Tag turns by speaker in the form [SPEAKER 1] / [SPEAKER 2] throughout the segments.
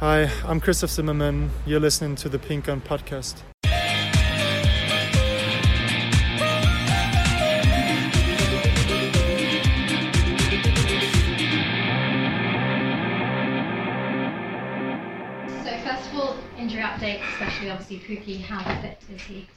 [SPEAKER 1] Hi, I'm Christoph Zimmermann. You're listening to the Pink Un podcast.
[SPEAKER 2] So first of all, injury update, especially obviously Pukki. how fit is he?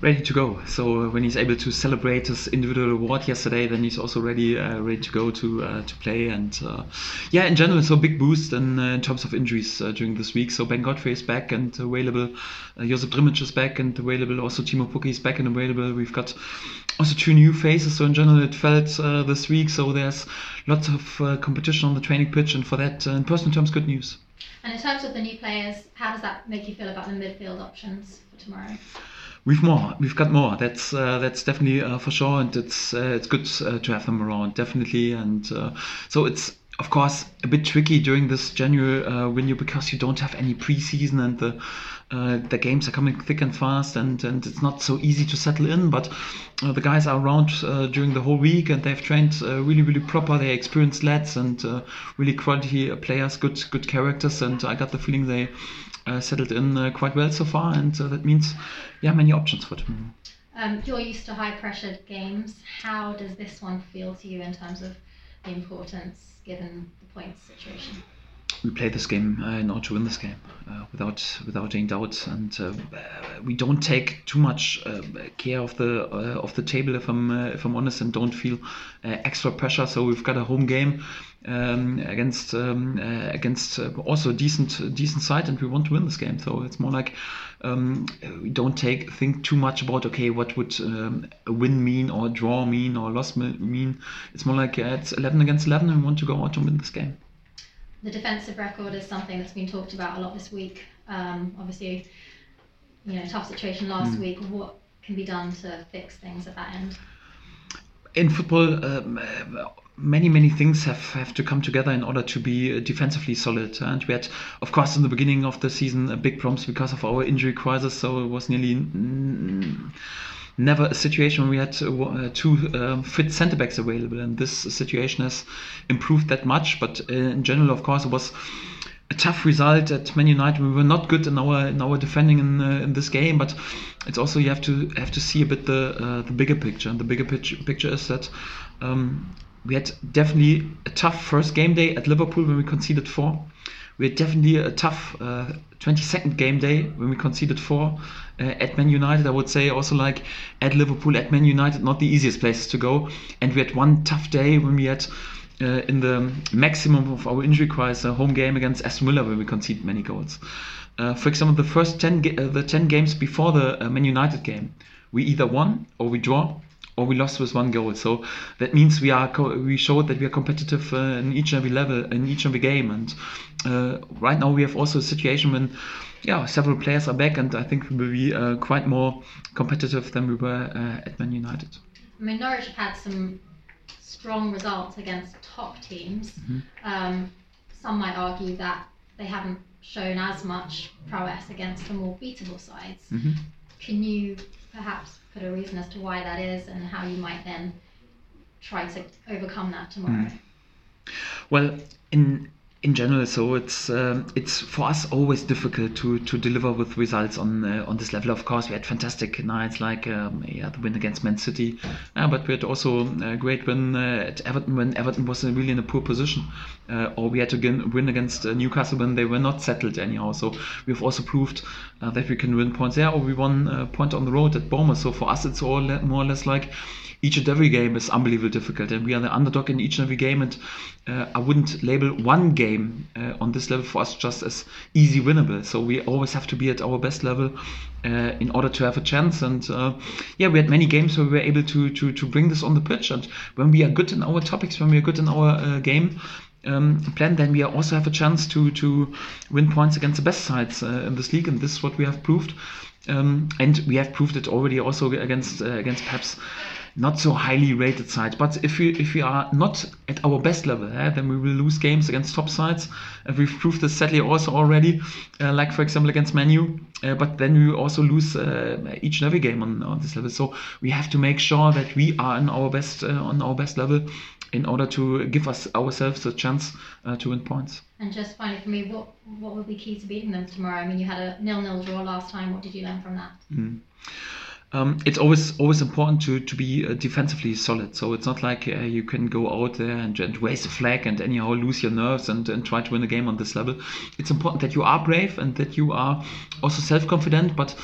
[SPEAKER 3] Ready to go. So when he's able to celebrate his individual award yesterday, then he's also ready, uh, ready to go to uh, to play. And uh, yeah, in general, so big boost in, uh, in terms of injuries uh, during this week. So Ben Godfrey is back and available. Uh, Josip Drmic is back and available. Also Teemu Pukki is back and available. We've got also two new faces. So in general, it felt uh, this week. So there's lots of uh, competition on the training pitch, and for that, uh, in personal terms, good news.
[SPEAKER 2] And in terms of the new players, how does that make you feel about the midfield options for tomorrow?
[SPEAKER 3] We've more. We've got more. That's uh, that's definitely uh, for sure, and it's uh, it's good uh, to have them around, definitely. And uh, so it's of course a bit tricky during this January uh, window because you don't have any preseason and the the games are coming thick and fast, and, and it's not so easy to settle in. But the guys are around during the whole week, and they've trained really, really proper. They're experienced lads and really quality players, good, good characters, and I got the feeling they settled in uh, quite well so far, and uh, that means, yeah, many options for tomorrow.
[SPEAKER 2] Um, you're used to high pressured games. How does this one feel to you in terms of the importance given the points situation?
[SPEAKER 3] we play this game uh, in order to win this game uh, without without any doubt and uh, we don't take too much uh, care of the uh, of the table if I'm uh, if I'm honest and don't feel extra pressure so we've got a home game um, against um, against also decent decent side and we want to win this game so it's more like um, we don't take think too much about okay what would um, a win mean or a draw mean or a loss mean it's more like it's 11 against 11 and we want to go out and win this game
[SPEAKER 2] the defensive record is something that's been talked about a lot this week. Um, obviously, you know, tough situation last mm. week. What can be done to fix things at that end?
[SPEAKER 3] In football, um, many many things have, have to come together in order to be defensively solid. And we had, of course, in the beginning of the season, big problems because of our injury crisis. So it was nearly. Never a situation where we had uh, two um, fit centre backs available, and this situation has improved that much. But uh, in general, of course, it was a tough result at Man United. We were not good in our in our defending in uh, in this game, but it's also you have to have to see a bit the uh, the bigger picture. And the bigger picture picture is that. Um, we had definitely a tough first game day at Liverpool when we conceded four we had definitely a tough uh, 22nd game day when we conceded four uh, at Man United. I would say also like at Liverpool, at Man United, not the easiest places to go. And we had one tough day when we had. Uh, in the maximum of our injury crisis, a home game against Aston Villa, where we conceded many goals. Uh, for example, the first 10 ga- uh, the 10 games before the uh, Man United game, we either won or we draw or we lost with one goal. So that means we are co- we showed that we are competitive uh, in each and every level in each and every game. And uh, right now we have also a situation when yeah several players are back, and I think we will be uh, quite more competitive than we were uh, at Man United.
[SPEAKER 2] I mean Norwich have had some strong results against top teams. Mm-hmm. Um, some might argue that they haven't shown as much prowess against the more beatable sides. Mm-hmm. Can you perhaps put a reason as to why that is and how you might then try to overcome that tomorrow? Mm.
[SPEAKER 3] Well, in in general, so it's um, it's for us always difficult to to deliver with results on uh, on this level. Of course, we had fantastic nights like um, yeah the win against Man City, uh, but we had also a great win uh, at Everton when Everton was really in a poor position, uh, or we had to win against uh, Newcastle when they were not settled anyhow. So we've also proved uh, that we can win points there, or we won a point on the road at Bournemouth. So for us, it's all more or less like each and every game is unbelievably difficult, and we are the underdog in each and every game. And uh, I wouldn't label one game uh, on this level for us just as easy winnable. So we always have to be at our best level uh, in order to have a chance. And uh, yeah, we had many games where we were able to to to bring this on the pitch. And when we are good in our topics, when we are good in our uh, game. Um, plan, then we also have a chance to to win points against the best sides uh, in this league, and this is what we have proved. Um, and we have proved it already also against against perhaps not so highly rated sides. But if we if we are not at our best level, eh, then we will lose games against top sides. And we've proved this sadly also already, uh, like for example against Manu. Uh, but then we also lose uh, each and every game on, on this level. So we have to make sure that we are in our best uh, on our best level in order to give us ourselves a chance uh, to win points.
[SPEAKER 2] And just finally for me, what what will be key to beating them tomorrow? I mean, you had a nil-nil draw last time. What did you learn from that?
[SPEAKER 3] Mm. Um, it's always always important to to be uh, defensively solid. So it's not like uh, you can go out there and, and raise a flag and anyhow lose your nerves and, and try to win a game on this level. It's important that you are brave and that you are also self confident, but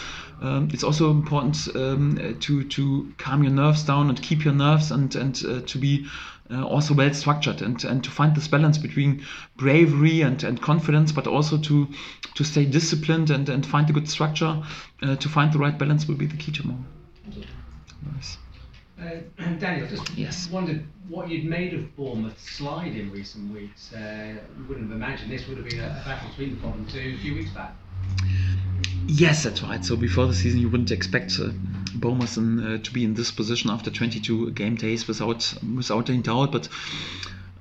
[SPEAKER 3] um, it's also important um, to to calm your nerves down and keep your nerves and and uh, to be uh, also well structured and, and to find this balance between bravery and, and confidence, but also to to stay disciplined and, and find a good structure. Uh, to find the right balance will be the key tomorrow.
[SPEAKER 4] Nice. Uh, Daniel, just
[SPEAKER 3] yes.
[SPEAKER 4] wondered what you'd made of Bournemouth's slide in recent weeks. Uh, you wouldn't have imagined this would have been a, a battle between the bottom two a few weeks back.
[SPEAKER 3] Yes, that's right. So before the season, you wouldn't expect uh, Bournemouth uh, to be in this position after 22 game days without without any doubt. But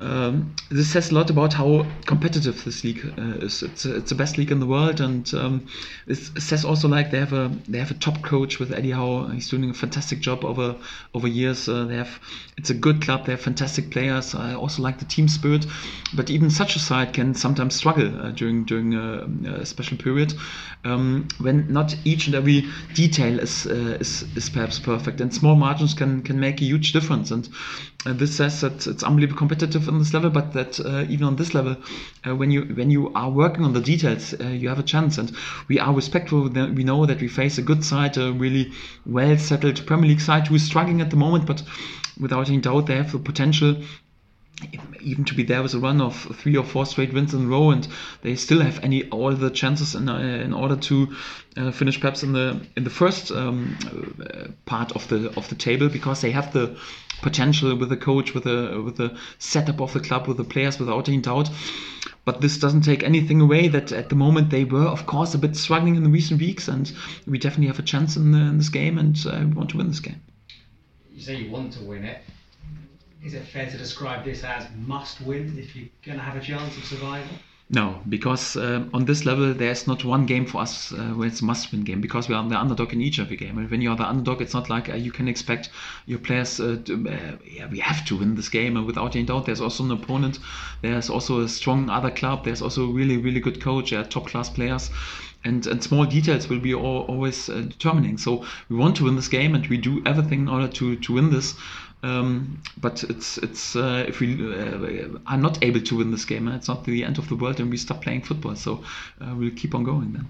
[SPEAKER 3] um, this says a lot about how competitive this league uh, is. It's, it's the best league in the world, and um, it says also like they have a they have a top coach with Eddie Howe. He's doing a fantastic job over over years. Uh, they have it's a good club. They have fantastic players. I also like the team spirit, but even such a side can sometimes struggle uh, during during a, a, special period um, when not each and every detail is, uh, is is perhaps perfect, and small margins can can make a huge difference. And uh, this says that it's unbelievably competitive on this level, but that uh, even on this level, uh, when you when you are working on the details, uh, you have a chance. And we are respectful. We know that we face a good side, a really well settled Premier League side who is struggling at the moment, but without any doubt, they have the potential even to be there with a run of three or four straight wins in a row, and they still have any all the chances in, uh, in order to uh, finish perhaps in the in the first um, uh, part of the of the table because they have the potential with the coach, with the with the setup of the club, with the players, without any doubt. But this doesn't take anything away that at the moment they were, of course, a bit struggling in the recent weeks, and we definitely have a chance in, the, in this game, and uh, we want to win this game.
[SPEAKER 4] You say you want to win it is it fair to describe this as must win if you're going to have a chance of survival?
[SPEAKER 3] No, because uh, on this level there's not one game for us uh, where it's a must-win game because we are the underdog in each of every game. And when you are the underdog, it's not like uh, you can expect your players. Uh, to, uh, yeah, we have to win this game, and without any doubt, there's also an opponent. There's also a strong other club. There's also a really, really good coach. top-class players. And, and small details will be all, always uh, determining. So we want to win this game, and we do everything in order to, to win this. Um, but it's it's uh, if we uh, are not able to win this game, it's not the end of the world, and we stop playing football. So uh, we'll keep on going then.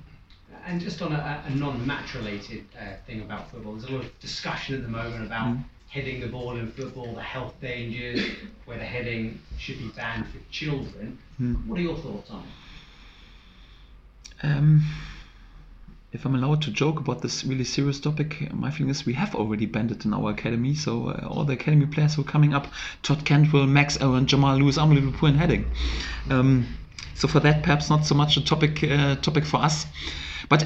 [SPEAKER 4] And just on a, a non-match related uh, thing about football, there's a lot of discussion at the moment about mm. heading the ball in football, the health dangers, whether heading should be banned for children. Mm. What are your thoughts on
[SPEAKER 3] it? Um, if I'm allowed to joke about this really serious topic, my feeling is we have already banned it in our academy. So uh, all the academy players who are coming up, Todd Cantwell, Max Owen, Jamal Lewis, unbelievable poor in heading. Um, so for that, perhaps not so much a topic uh, topic for us, but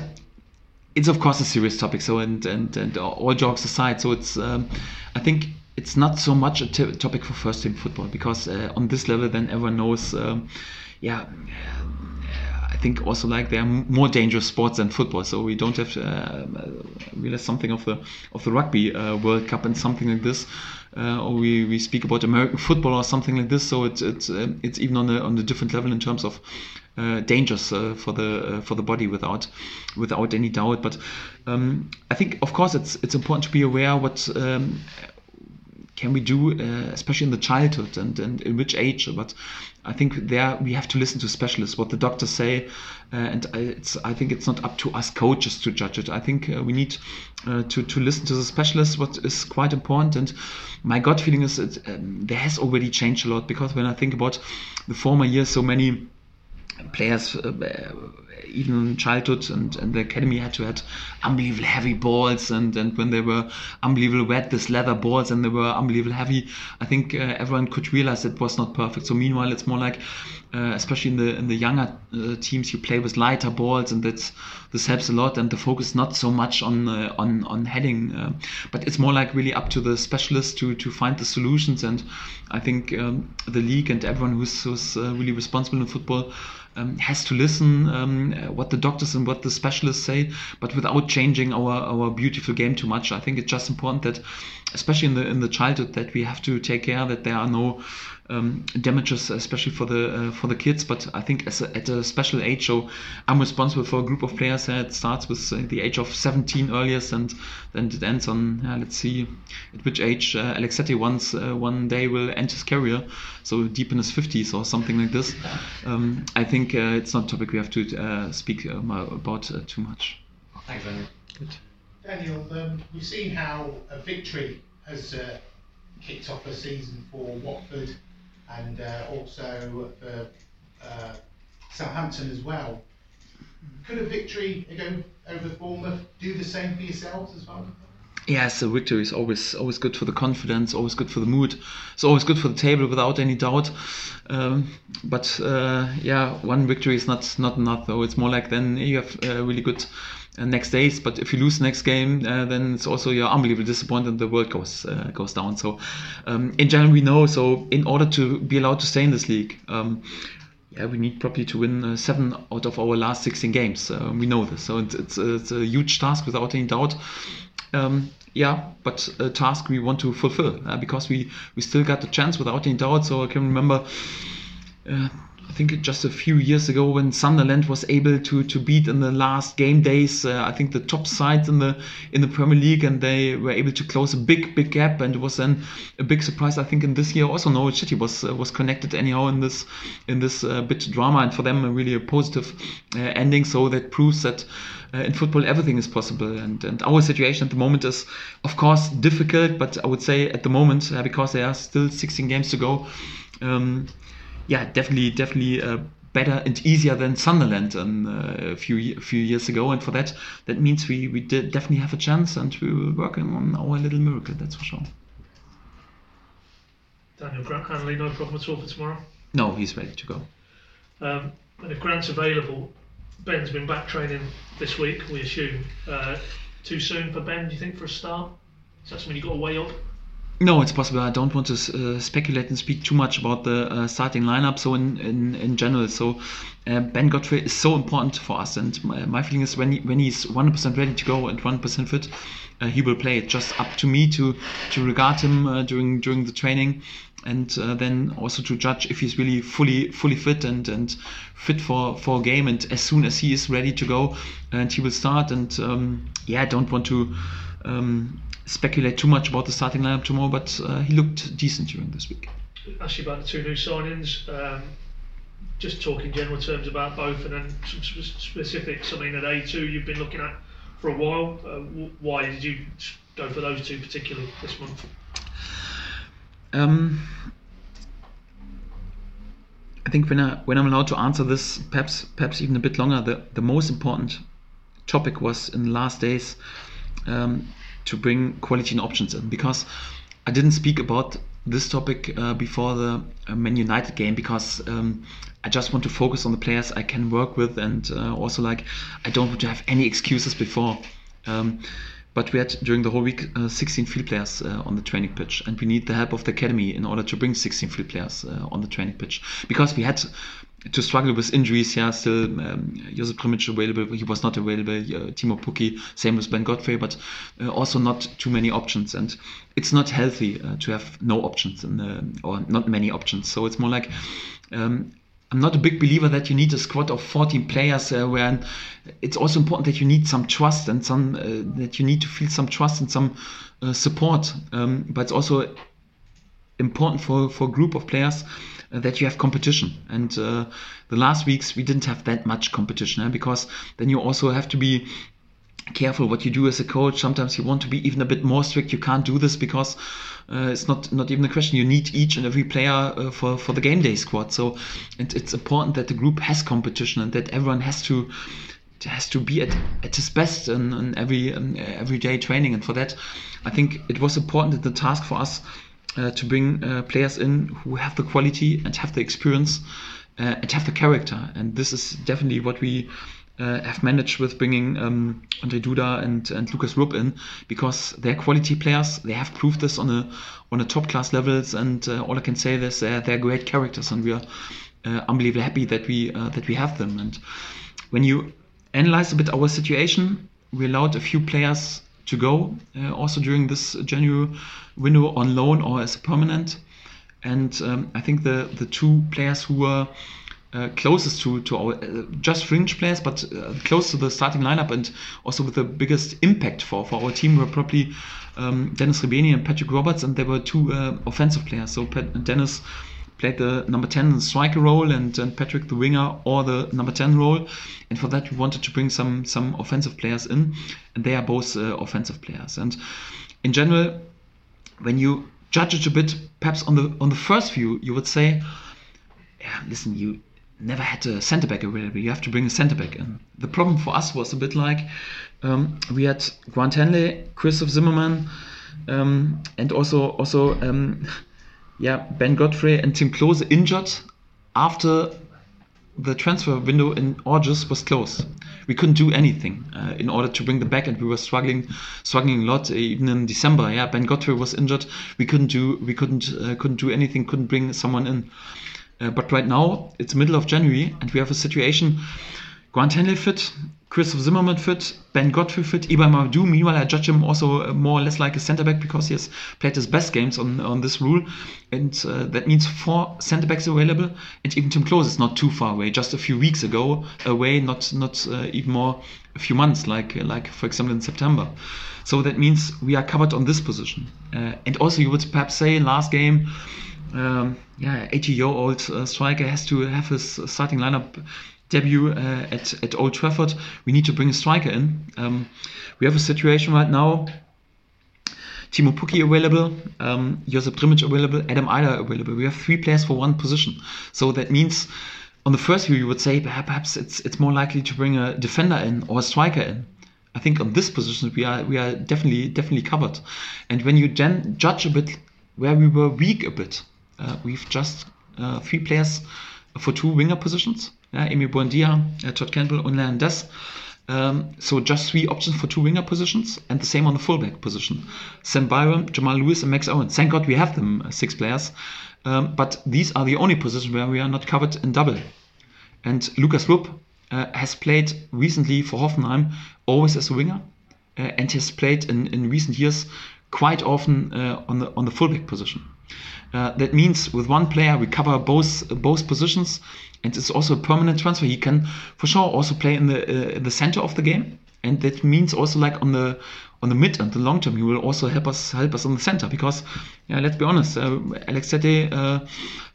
[SPEAKER 3] it's of course a serious topic. So and and and all jokes aside, so it's um, I think it's not so much a t- topic for first team football because uh, on this level, then everyone knows, um, yeah think also like there are more dangerous sports than football. So we don't have uh, realize something of the of the rugby uh, World Cup and something like this, uh, or we, we speak about American football or something like this. So it's it's uh, it's even on a on a different level in terms of. Uh, dangers uh, for the for the body without without any doubt but um, I think of course it's it's important to be aware what um, can we do, uh, especially in the childhood and, and in which age? But I think there we have to listen to specialists, what the doctors say, uh, and I think it's not up to us coaches to judge it. I think uh, we need uh, to to listen to the specialists, what is quite important. And my gut feeling is that um, there has already changed a lot because when I think about the former years, so many players uh, even in childhood and, and the academy had to had unbelievable heavy balls and, and when they were unbelievable wet this leather balls and they were unbelievable heavy I think uh, everyone could realize it was not perfect. So meanwhile it's more like uh, especially in the in the younger uh, teams you play with lighter balls and that's this helps a lot and the focus not so much on uh, on on heading uh, but it's more like really up to the specialists to to find the solutions and I think um, the league and everyone who's, who's really responsible in football um, has to listen um, what the doctors and what the specialists say, but without changing our, our beautiful game too much. I think it's just important that, especially in the in the childhood, that we have to take care that there are no um, damages, especially for the uh, for the kids. But I think a, at a special age, so I'm responsible for a group of players that starts with uh, the age of 17 earliest, and then it ends on uh, let's see at which age uh, Alex Tettey once uh, one day will end his career, so deep in his 50s or something like this. Um, I think uh, it's not a topic we have to speak um, about too much.
[SPEAKER 4] Thanks, Daniel.
[SPEAKER 5] Good. Daniel, um, we've seen how a victory has kicked off a season for Watford and uh, also for uh, Southampton as well. Could a victory again over Bournemouth do the same for yourselves as well?
[SPEAKER 3] Yes, a victory is always always good for the confidence, always good for the mood. It's always good for the table, without any doubt. Um, but uh, yeah, one victory is not not enough. Though it's more like then you have uh, really good uh, next days. But if you lose the next game, uh, then it's also you're unbelievably disappointed and the world goes uh, goes down. So um, in general, we know. So in order to be allowed to stay in this league. Um, yeah, we need probably to win uh, seven out of our last 16 games. Uh, we know this, so it's, it's, it's, a huge task without any doubt. Um, yeah, but a task we want to fulfill uh, because we, we still got the chance without any doubt. So I can remember I think just a few years ago when Sunderland was able to to beat in the last game days, uh, I think the top sides in the in the Premier League, and they were able to close a big big gap, and it was then a big surprise. I think in this year also Norwich City was uh, was connected anyhow in this in this uh, bit drama, and for them a really a positive uh, ending. So that proves that. Uh, in football, everything is possible, and, and our situation at the moment is, of course, difficult. But I would say at the moment, uh, because there are still 16 games to go, um, yeah, definitely, definitely uh, better and easier than Sunderland um, uh, a few a few years ago. And for that, that means we we did definitely have a chance, and we were working on our little miracle. That's for sure.
[SPEAKER 6] Daniel Grant Hanley, no problem at all for tomorrow.
[SPEAKER 3] No, he's ready to go.
[SPEAKER 6] Um, and if Grant's available, Ben's been back training this week. We assume uh, too soon for Ben. Do you think for a start? Is that something you got to weigh up?
[SPEAKER 3] No, it's possible. I don't want to uh, speculate and speak too much about the uh, starting lineup. So in in, in general, so uh, Ben Godfrey is so important for us, and my, my feeling is when he, when he's 100% ready to go and 100% fit, uh, he will play. It's just up to me to to regard him uh, during during the training, and uh, then also to judge if he's really fully fully fit and and fit for for a game. And as soon as he is ready to go, and he will start. And um, yeah, I don't want to. Um, speculate too much about the starting lineup tomorrow, but uh, he looked decent during this week.
[SPEAKER 6] Ask you about the two new signings. Um, just talking general terms about both, and then some sp- specifics. I mean, at A2 you've been looking at for a while. Uh, why did you go for those two particularly this month?
[SPEAKER 3] Um, I think when I when I'm allowed to answer this, perhaps perhaps even a bit longer, the, the most important topic was in the last days um, to bring quality and options in because I didn't speak about this topic uh, before the uh, Man United game because um, I just want to focus on the players I can work with and uh, also like I don't want to have any excuses before. Um, but we had during the whole week uh, 16 field players uh, on the training pitch, and we need the help of the academy in order to bring 16 field players uh, on the training pitch because we had to struggle with injuries. Yeah, still um, Josip Drmic available. He was not available. Uh, Teemu Pukki, same with Ben Godfrey, but uh, also not too many options. And it's not healthy uh, to have no options the, or not many options. So it's more like. Um, I'm not a big believer that you need a squad of 14 players uh, where it's also important that you need some trust and some uh, that you need to feel some trust and some uh, support. Um, but it's also important for, for a group of players uh, that you have competition. And uh, the last weeks we didn't have that much competition eh? because then you also have to be careful what you do as a coach. Sometimes you want to be even a bit more strict. You can't do this because uh, it's not not even a question. You need each and every player uh, for for the game day squad. So it, it's important that the group has competition and that everyone has to has to be at, at his best in, in every in everyday training. And for that, I think it was important that the task for us uh, to bring uh, players in who have the quality and have the experience uh, and have the character. And this is definitely what we uh, have managed with bringing um, Ondrej Duda and, and Lukas Rupp in because they're quality players. They have proved this on a on a top class levels, and uh, all I can say is they're, they're great characters, and we are uh, unbelievably happy that we uh, that we have them. And when you analyze a bit our situation, we allowed a few players to go uh, also during this January window on loan or as a permanent. And um, I think the the two players who were uh, closest to to our uh, just fringe players, but uh, close to the starting lineup and also with the biggest impact for, for our team were probably um, Dennis Srbeny and Patrick Roberts, and they were two uh, offensive players. So Pat, Dennis played the number 10 striker role and, and Patrick the winger or the number 10 role. And for that we wanted to bring some some offensive players in and they are both uh, offensive players. And in general when you judge it a bit perhaps on the on the first view you would say yeah listen you never had a centre back available. You have to bring a centre back in. The problem for us was a bit like um, we had Grant Hanley Christoph Zimmermann um, and also also um, yeah, Ben Godfrey and Timm Klose injured after the transfer window in August was closed. We couldn't do anything uh, in order to bring them back, and we were struggling, struggling a lot. Even in December, yeah, Ben Godfrey was injured. We couldn't do, we couldn't, uh, couldn't do anything. Couldn't bring someone in. Uh, but right now, it's middle of January, and we have a situation. Grant Hanley fit, Christoph Zimmermann fit, Ben Godfrey fit, Ibrahim Amadou. Meanwhile, I judge him also uh, more or less like a centre back because he has played his best games on, on this rule. And uh, that means four centre backs available. And even Timm Klose is not too far away, just a few weeks ago away, not not uh, even more, a few months, like, like for example in September. So that means we are covered on this position. Uh, and also, you would perhaps say last game, um, yeah, 80 year old uh, striker has to have his starting lineup debut uh, at, at Old Trafford. We need to bring a striker in. Um, we have a situation right now. Teemu Pukki available, um, Josip Drmic available, Adam Idah available. We have three players for one position. So that means, on the first view, you would say perhaps it's it's more likely to bring a defender in or a striker in. I think on this position we are we are definitely definitely covered. And when you then judge a bit where we were weak a bit, uh, we've just uh, three players for two winger positions yeah, Emi Buendia, uh, Todd Cantwell, and Onel Um, so just three options for two winger positions, and the same on the fullback position. Sam Byram, Jamal Lewis, and Max Owen. Thank God we have them uh, six players, um, but these are the only positions where we are not covered in double. And Lukas Rupp uh, has played recently for Hoffenheim always as a winger, uh, and has played in, in recent years quite often uh, on the on the fullback position. Uh, that means with one player we cover both both positions and it's also a permanent transfer. He can for sure also play in the uh, the center of the game, and that means also like on the on the mid and the long term, he will also help us help us on the center because, yeah, let's be honest, uh, Alex Tettey, uh,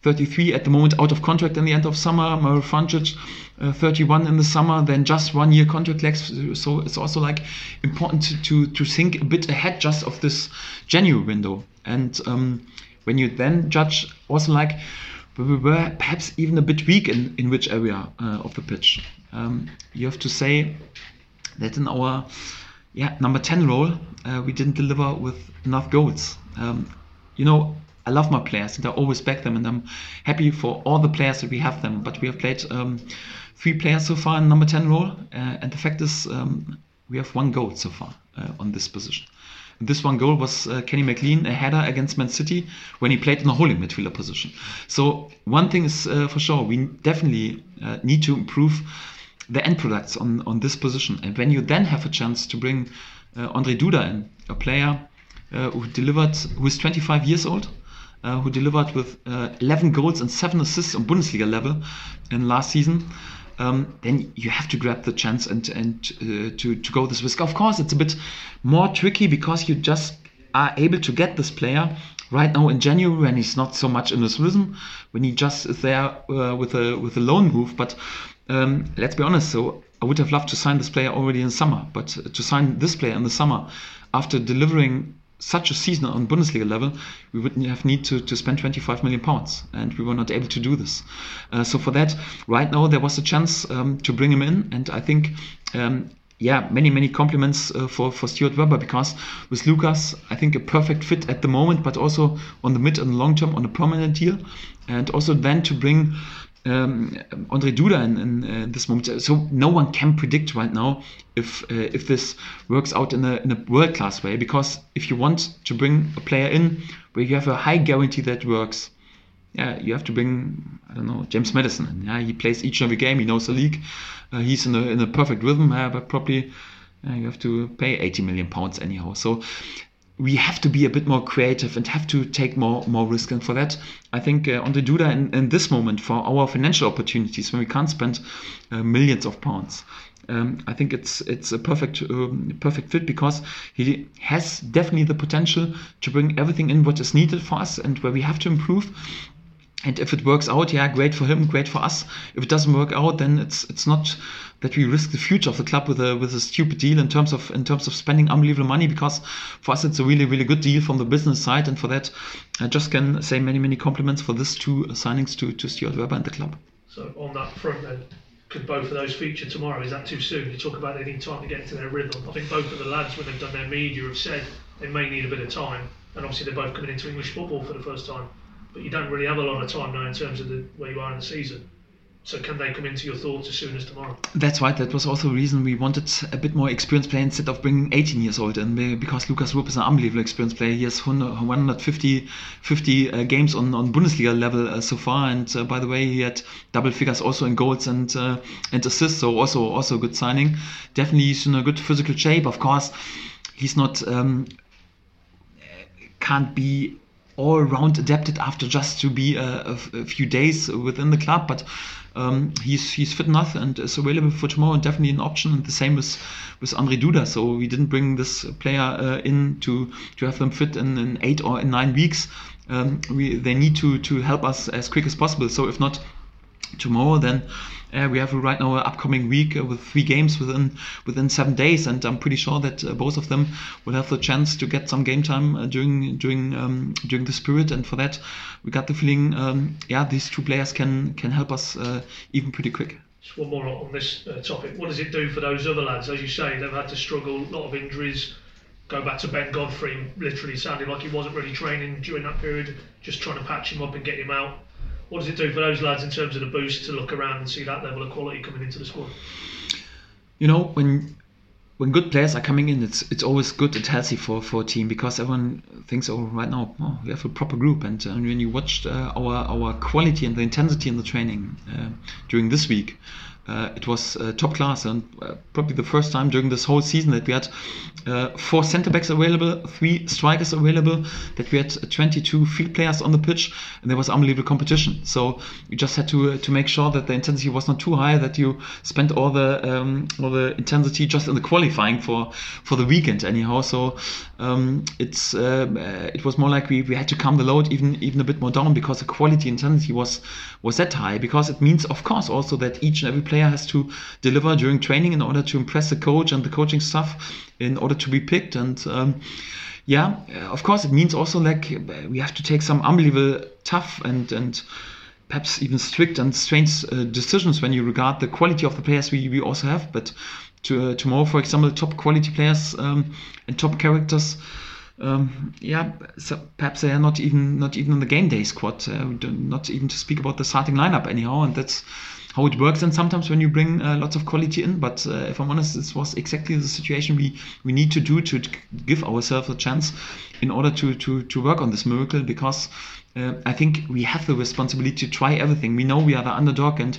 [SPEAKER 3] 33 at the moment out of contract in the end of summer, Mario Vrancic, uh, 31 in the summer, then just one year contract left. So it's also like important to, to, to think a bit ahead just of this January window. And um, when you then judge also like we were perhaps even a bit weak in, in which area uh, of the pitch. Um, you have to say that in our yeah number 10 role, uh, we didn't deliver with enough goals. Um, you know, I love my players and I always back them, and I'm happy for all the players that we have them. But we have played um, three players so far in number 10 role, uh, and the fact is, um, we have one goal so far uh, on this position. This one goal was uh, Kenny McLean, a header against Man City when he played in a holding midfielder position. So one thing is uh, for sure, we definitely uh, need to improve the end products on, on this position. And when you then have a chance to bring uh, Ondrej Duda in, a player uh, who delivered, who is 25 years old, uh, who delivered with 11 goals and 7 assists on Bundesliga level in last season um, then you have to grab the chance and and uh, to to go this risk. Of course, it's a bit more tricky because you just are able to get this player right now in January when he's not so much in his rhythm, when he just is there uh, with a with a loan move. But um, let's be honest. So I would have loved to sign this player already in summer, but to sign this player in the summer after delivering such a season on Bundesliga level, we would have need to, to spend 25 million pounds, and we were not able to do this. Uh, so for that, right now there was a chance um, to bring him in, and I think. Um, yeah, many many compliments uh, for for Stuart Webber because with Lukas, I think a perfect fit at the moment, but also on the mid and long term on a permanent deal, and also then to bring um, Ondrej Duda in, in uh, this moment. So no one can predict right now if uh, if this works out in a, in a world class way. Because if you want to bring a player in where you have a high guarantee that works, yeah, you have to bring I don't know James Maddison. In. Yeah, he plays each and every game. He knows the league. Uh, he's in a in a perfect rhythm. But probably you have to pay 80 million pounds anyhow. So we have to be a bit more creative and have to take more more risk. And for that, I think uh, Ondrej Duda in, in this moment for our financial opportunities when we can't spend uh, millions of pounds. Um, I think it's it's a perfect um, perfect fit because he has definitely the potential to bring everything in what is needed for us and where we have to improve. And if it works out, yeah, great for him, great for us. If it doesn't work out, then it's it's not that we risk the future of the club with a with a stupid deal in terms of in terms of spending unbelievable money because for us it's a really really good deal from the business side and for that I just can say many many compliments for these two signings to to Stuart Webber and the club.
[SPEAKER 6] So on that front then, could both of those feature tomorrow? Is that too soon? You talk about they need time to get into their rhythm. I think both of the lads when they've done their media have said they may need a bit of time and obviously they're both coming into English football for the first time. But you don't really have a lot of time now in terms of the, where you are in the season. So can they come into your thoughts as soon as tomorrow?
[SPEAKER 3] That's right. That was also the reason we wanted a bit more experienced player instead of bringing 18 years old in because Lukas Rupp is an unbelievable experienced player. He has 150 50 uh, games on, on Bundesliga level uh, so far, and uh, by the way, he had double figures also in goals and uh, and assists. So also also a good signing. Definitely, he's in a good physical shape. Of course, he's not um, can't be all round adapted after just to be a, a, a few days within the club, but um, he's he's fit enough and is available for tomorrow and definitely an option. And the same with with Ondrej Duda. So we didn't bring this player uh, in to to have them fit in, in eight or in nine weeks. Um, we they need to to help us as quick as possible. So if not tomorrow, then uh, we have right now an upcoming week uh, with three games within within seven days, and I'm pretty sure that uh, both of them will have the chance to get some game time uh, during during um, during the spirit. And for that, we got the feeling, um, yeah, these two players can can help us uh, even pretty quick.
[SPEAKER 6] Just one more on this uh, topic. What does it do for those other lads? As you say, they've had to struggle, a lot of injuries. Go back to Ben Godfrey, literally sounded like he wasn't really training during that period, just trying to patch him up and get him out what does it do for those lads in terms of the boost to look around and see that level of quality coming into the squad?
[SPEAKER 3] You know, when when good players are coming in, it's it's always good and healthy for, for a team because everyone thinks, oh, right now oh, we have a proper group. And, uh, when you watched uh, our our quality and the intensity in the training uh, during this week, uh, it was uh, top class and uh, probably the first time during this whole season that we had uh, four centre backs available, three strikers available, that we had 22 field players on the pitch, and there was unbelievable competition. So you just had to uh, to make sure that the intensity was not too high, that you spent all the um, all the intensity just in the qualifying for for the weekend anyhow. So um, it's uh, it was more like we, we had to calm the load even even a bit more down because the quality intensity was was that high because it means of course also that each and every player has to deliver during training in order to impress the coach and the coaching staff in order to be picked. And um, yeah, of course, it means also like we have to take some unbelievable tough and and perhaps even strict and strange uh, decisions when you regard the quality of the players we, we also have. But to, uh, tomorrow, for example, top quality players um, and top characters. Um, yeah, so perhaps they are not even not even in the game day squad. Uh, not even to speak about the starting lineup anyhow, and that's how it works and sometimes when you bring uh, lots of quality in but uh, if i'm honest this was exactly the situation we we need to do to, give ourselves a chance in order to to to work on this miracle because uh, i think we have the responsibility to try everything. We know we are the underdog and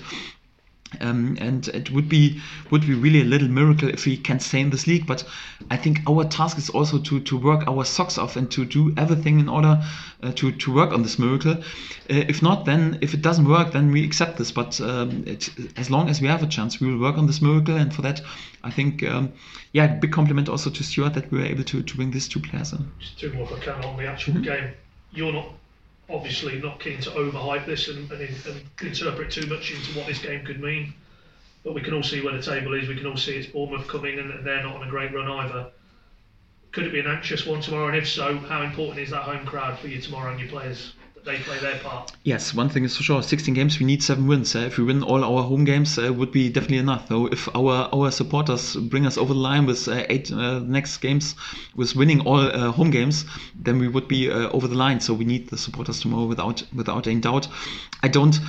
[SPEAKER 3] um, and it would be would be really a little miracle if we can stay in this league. But I think our task is also to to work our socks off and to do everything in order uh, to to work on this miracle. Uh, if not, then if it doesn't work, then we accept this. But um, it, as long as we have a chance, we will work on this miracle. And for that, I think um, yeah, big compliment also to Stuart that we were able to to bring these two players in.
[SPEAKER 6] Just two more if I can on the actual mm-hmm. game. You're not obviously not keen to overhype this and, and, and, interpret too much into what this game could mean. But we can all see where the table is. We can all see it's Bournemouth coming, and they're not on a great run either. Could it be an anxious one tomorrow? And if so, how important is that home crowd for you tomorrow and your players? They play their part.
[SPEAKER 3] Yes, one thing is for sure. 16 games, we need seven wins. Uh, if we win all our home games, uh, would be definitely enough. Though, if our our supporters bring us over the line with uh, eight next games, with winning all home games, then we would be over the line. So we need the supporters tomorrow without without any doubt. I don't.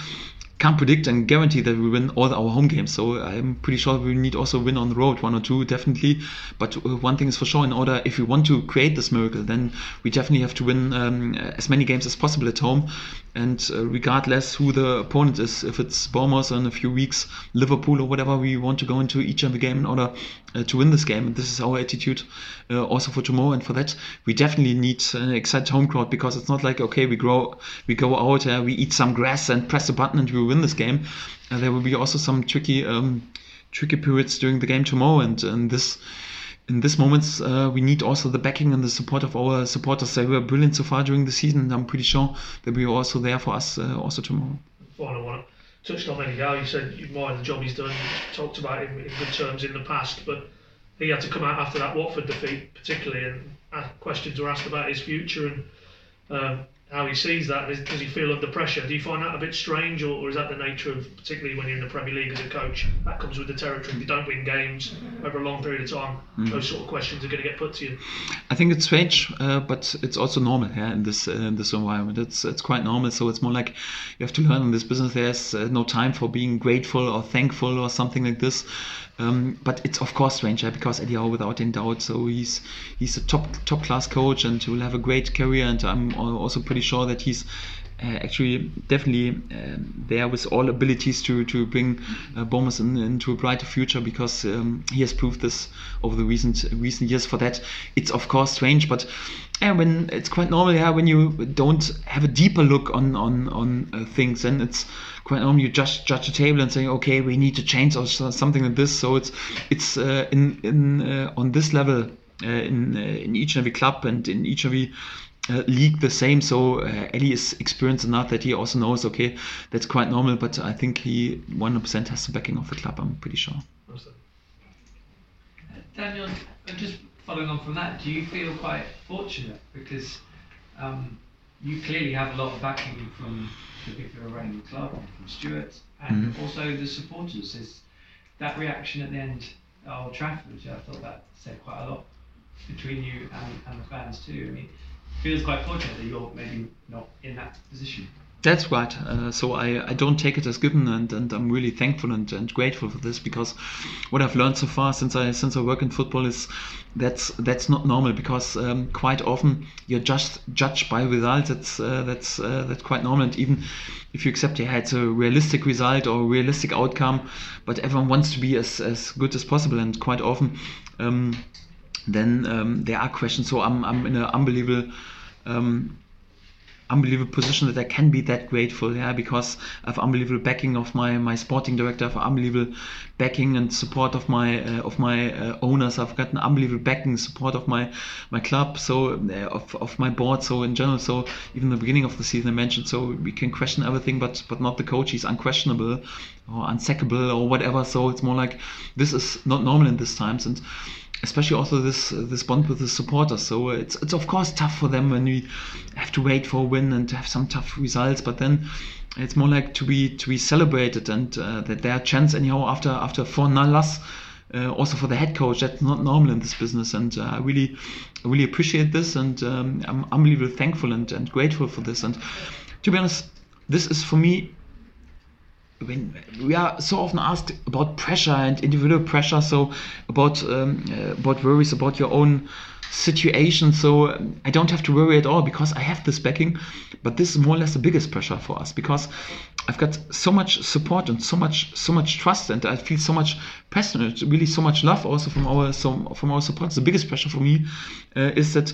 [SPEAKER 3] Can't predict and guarantee that we win all our home games. So I'm pretty sure we need also win on the road, one or two definitely. But uh, one thing is for sure: in order, if we want to create this miracle, then we definitely have to win um, as many games as possible at home. And uh, regardless who the opponent is, if it's Bournemouth in a few weeks, Liverpool or whatever, we want to go into each and every game in order uh, to win this game. And this is our attitude uh, also for tomorrow. And for that, we definitely need an excited home crowd because it's not like okay, we grow, we go out, we eat some grass and press a button and we win this game. Uh, there will be also some tricky, um, tricky periods during the game tomorrow, and, and this in this moments, uh, we need also the backing and the support of our supporters. They were brilliant so far during the season, and I'm pretty sure they'll be also there for us uh, also tomorrow.
[SPEAKER 6] Final one. Touched on Eddie You said you admired the job he's done. You talked about him in good terms in the past, but he had to come out after that Watford defeat, particularly, and questions were asked about his future and um, how he sees that. Does he feel under pressure? Do you find that a bit strange, or, or, is that the nature of, particularly when you're in the Premier League as a coach, that comes with the territory? If you don't win games over a long period of time, mm. those sort of questions are going to get put to you.
[SPEAKER 3] I think it's strange, uh, but it's also normal yeah, in this uh, in this environment. It's it's quite normal. So it's more like you have to learn in this business. There's uh, no time for being grateful or thankful or something like this. Um, but it's of course strange because Eddie Howe, without any doubt, so he's he's a top top class coach and he will have a great career. And I'm also pretty sure that he's uh, actually definitely um, there with all abilities to to bring uh, Bournemouth in, into a brighter future because um, he has proved this over the recent recent years. For that, it's of course strange, but yeah, when it's quite normal. Yeah, when you don't have a deeper look on on on uh, things, and it's quite normal. You just judge a table and say, okay, we need to change or something like this. So it's it's uh, in in uh, on this level uh, in in each and every club and in each and every uh, league the same. So uh, Eddie is experienced enough that he also knows, okay, that's quite normal. But I think he 100% has the backing of the club. I'm pretty sure.
[SPEAKER 7] Daniel, just following on from that, do you feel quite fortunate because um, you clearly have a lot of backing from the people running the club, from Stuart, and mm-hmm. also the supporters. Is that reaction at the end Old Trafford? I thought that said quite a lot between you and, and the fans too. I mean, feels quite fortunate that you're maybe not in that position.
[SPEAKER 3] That's right. Uh, so I, I don't take it as given, and, and I'm really thankful and, and grateful for this because what I've learned so far since I since I work in football is that's that's not normal because um, quite often you're just judged by results. That's uh, that's uh, that's quite normal, and even if you accept yeah it's a realistic result or realistic outcome, but everyone wants to be as as good as possible, and quite often. Um, then um, there are questions. So I'm, I'm in an unbelievable um, unbelievable position that I can be that grateful, yeah, because have unbelievable backing of my my sporting director, have unbelievable backing and support of my uh, of my uh, owners. I've got an unbelievable backing support of my my club, so uh, of, of my board. So in general, so even the beginning of the season I mentioned, so we can question everything, but but not the coach. He's unquestionable or unsackable or whatever. So it's more like this is not normal in these times and especially also this this bond with the supporters. So it's it's of course tough for them when we have to wait for a win and to have some tough results, but then it's more like to be to be celebrated and uh, that there are chance anyhow after after four nil loss. Uh, also for the head coach, that's not normal in this business, and uh, I really, really appreciate this, and um, I'm unbelievably thankful and, and grateful for this. And to be honest, this is for me when we are so often asked about pressure and individual pressure, so about um, uh, about worries about your own situation. So um, I don't have to worry at all because I have this backing. But this is more or less the biggest pressure for us because I've got so much support and so much so much trust, and I feel so much passionate, really so much love also from our so, from our supporters. The biggest pressure for me uh, is that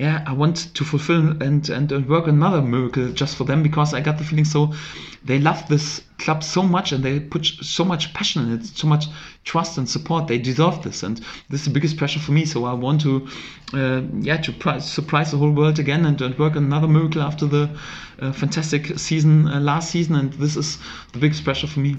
[SPEAKER 3] yeah, I want to fulfill and, and, and work another miracle just for them because I got the feeling so they love this club so much and they put so much passion in it, so much trust and support. They deserve this, and this is the biggest pressure for me. So I want to, uh, yeah, to surprise the whole world again and, and work another miracle after the uh, fantastic season uh, last season. And this is the biggest pressure for me.